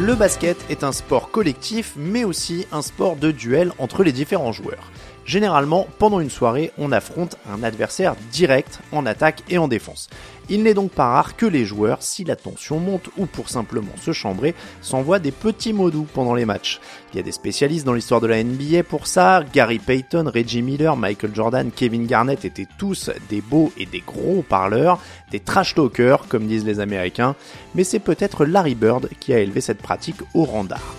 Le basket est un sport collectif, mais aussi un sport de duel entre les différents joueurs. Généralement, pendant une soirée, on affronte un adversaire direct en attaque et en défense. Il n'est donc pas rare que les joueurs, si la tension monte ou pour simplement se chambrer, s'envoient des petits mots doux pendant les matchs. Il y a des spécialistes dans l'histoire de la NBA pour ça, Gary Payton, Reggie Miller, Michael Jordan, Kevin Garnett étaient tous des beaux et des gros parleurs, des trash talkers comme disent les Américains, mais c'est peut-être Larry Bird qui a élevé cette pratique au rang d'art.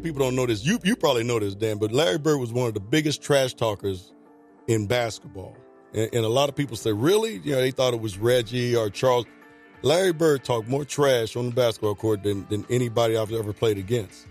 Of people don't know this. You you probably know this, Dan, but Larry Bird was one of the biggest trash talkers in basketball. And, and a lot of people say, really? You know, they thought it was Reggie or Charles. Larry Bird talked more trash on the basketball court than, than anybody I've ever played against.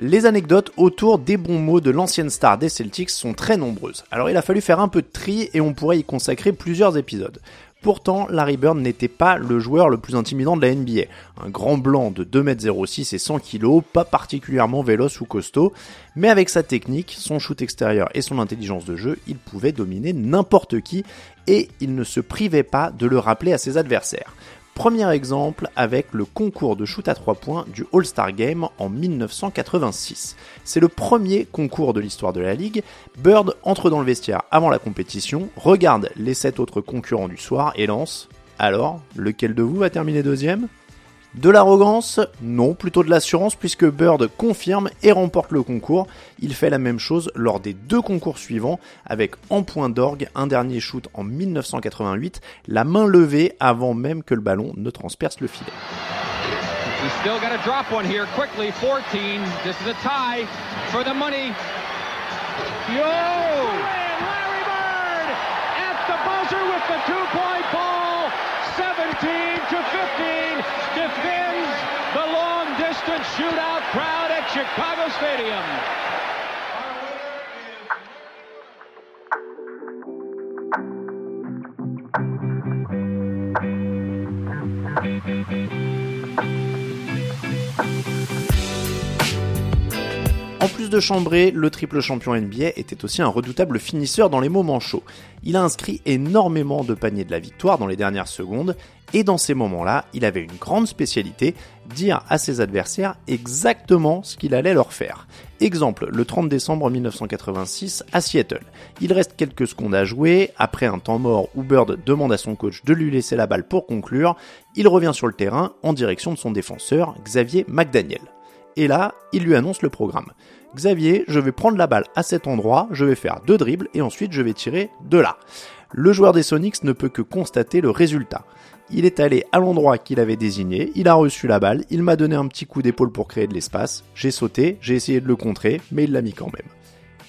Les anecdotes autour des bons mots de l'ancienne star des Celtics sont très nombreuses. Alors il a fallu faire un peu de tri et on pourrait y consacrer plusieurs épisodes. Pourtant, Larry Bird n'était pas le joueur le plus intimidant de la NBA. Un grand blanc de 2m06 et 100 kg, pas particulièrement véloce ou costaud, mais avec sa technique, son shoot extérieur et son intelligence de jeu, il pouvait dominer n'importe qui et il ne se privait pas de le rappeler à ses adversaires. Premier exemple avec le concours de shoot à 3 points du All-Star Game en 1986. C'est le premier concours de l'histoire de la ligue. Bird entre dans le vestiaire avant la compétition, regarde les 7 autres concurrents du soir et lance Alors, lequel de vous va terminer deuxième? De l'arrogance Non, plutôt de l'assurance puisque Bird confirme et remporte le concours. Il fait la même chose lors des deux concours suivants avec en point d'orgue un dernier shoot en 1988, la main levée avant même que le ballon ne transperce le filet. En plus de chambrer, le triple champion NBA était aussi un redoutable finisseur dans les moments chauds. Il a inscrit énormément de paniers de la victoire dans les dernières secondes, et dans ces moments-là, il avait une grande spécialité, dire à ses adversaires exactement ce qu'il allait leur faire. Exemple, le 30 décembre 1986 à Seattle. Il reste quelques secondes à jouer, après un temps mort où Bird demande à son coach de lui laisser la balle pour conclure, il revient sur le terrain en direction de son défenseur, Xavier McDaniel et là, il lui annonce le programme. Xavier, je vais prendre la balle à cet endroit, je vais faire deux dribbles et ensuite je vais tirer de là. Le joueur des Sonics ne peut que constater le résultat. Il est allé à l'endroit qu'il avait désigné, il a reçu la balle, il m'a donné un petit coup d'épaule pour créer de l'espace, j'ai sauté, j'ai essayé de le contrer, mais il l'a mis quand même.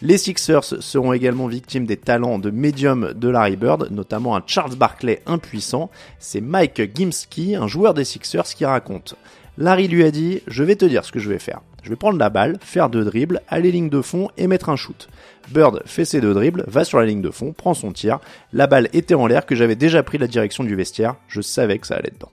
Les Sixers seront également victimes des talents de médium de Larry Bird, notamment un Charles Barkley impuissant. C'est Mike Gimski, un joueur des Sixers, qui raconte. Larry lui a dit Je vais te dire ce que je vais faire. Je vais prendre la balle, faire deux dribbles, aller ligne de fond et mettre un shoot. Bird fait ses deux dribbles, va sur la ligne de fond, prend son tir. La balle était en l'air que j'avais déjà pris la direction du vestiaire. Je savais que ça allait dedans.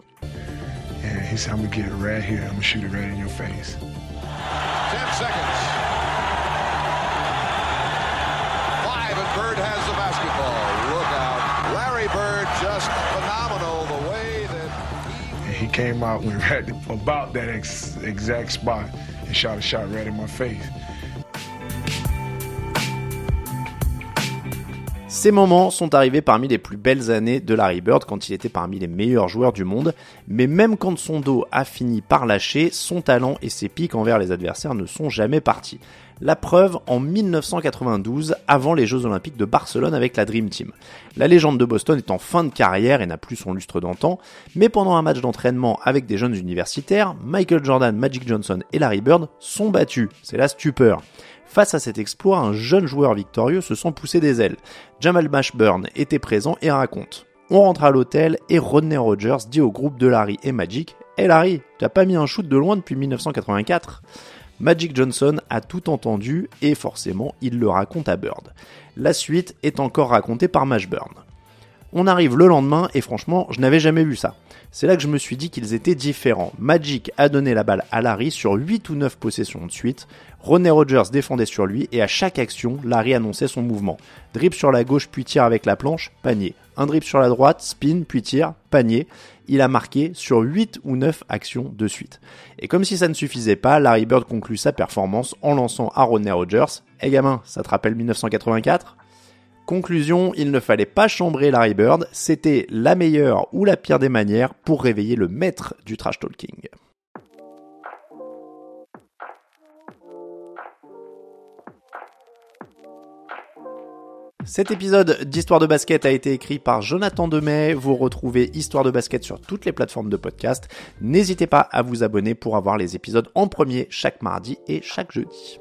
Came out when right about that ex exact spot and shot a shot right in my face. Ces moments sont arrivés parmi les plus belles années de Larry Bird quand il était parmi les meilleurs joueurs du monde, mais même quand son dos a fini par lâcher, son talent et ses pics envers les adversaires ne sont jamais partis. La preuve en 1992, avant les Jeux Olympiques de Barcelone avec la Dream Team. La légende de Boston est en fin de carrière et n'a plus son lustre d'antan, mais pendant un match d'entraînement avec des jeunes universitaires, Michael Jordan, Magic Johnson et Larry Bird sont battus. C'est la stupeur. Face à cet exploit, un jeune joueur victorieux se sent pousser des ailes. Jamal Mashburn était présent et raconte. On rentre à l'hôtel et Rodney Rogers dit au groupe de Larry et Magic Hé Larry, t'as pas mis un shoot de loin depuis 1984 Magic Johnson a tout entendu et forcément il le raconte à Bird. La suite est encore racontée par Mashburn. On arrive le lendemain et franchement, je n'avais jamais vu ça. C'est là que je me suis dit qu'ils étaient différents. Magic a donné la balle à Larry sur 8 ou 9 possessions de suite. René Rogers défendait sur lui et à chaque action, Larry annonçait son mouvement. Drip sur la gauche puis tir avec la planche, panier. Un drip sur la droite, spin puis tir, panier. Il a marqué sur 8 ou 9 actions de suite. Et comme si ça ne suffisait pas, Larry Bird conclut sa performance en lançant à René Rogers. Eh gamin, ça te rappelle 1984 Conclusion, il ne fallait pas chambrer Larry Bird, c'était la meilleure ou la pire des manières pour réveiller le maître du trash talking. Cet épisode d'Histoire de basket a été écrit par Jonathan Demey. Vous retrouvez Histoire de basket sur toutes les plateformes de podcast. N'hésitez pas à vous abonner pour avoir les épisodes en premier chaque mardi et chaque jeudi.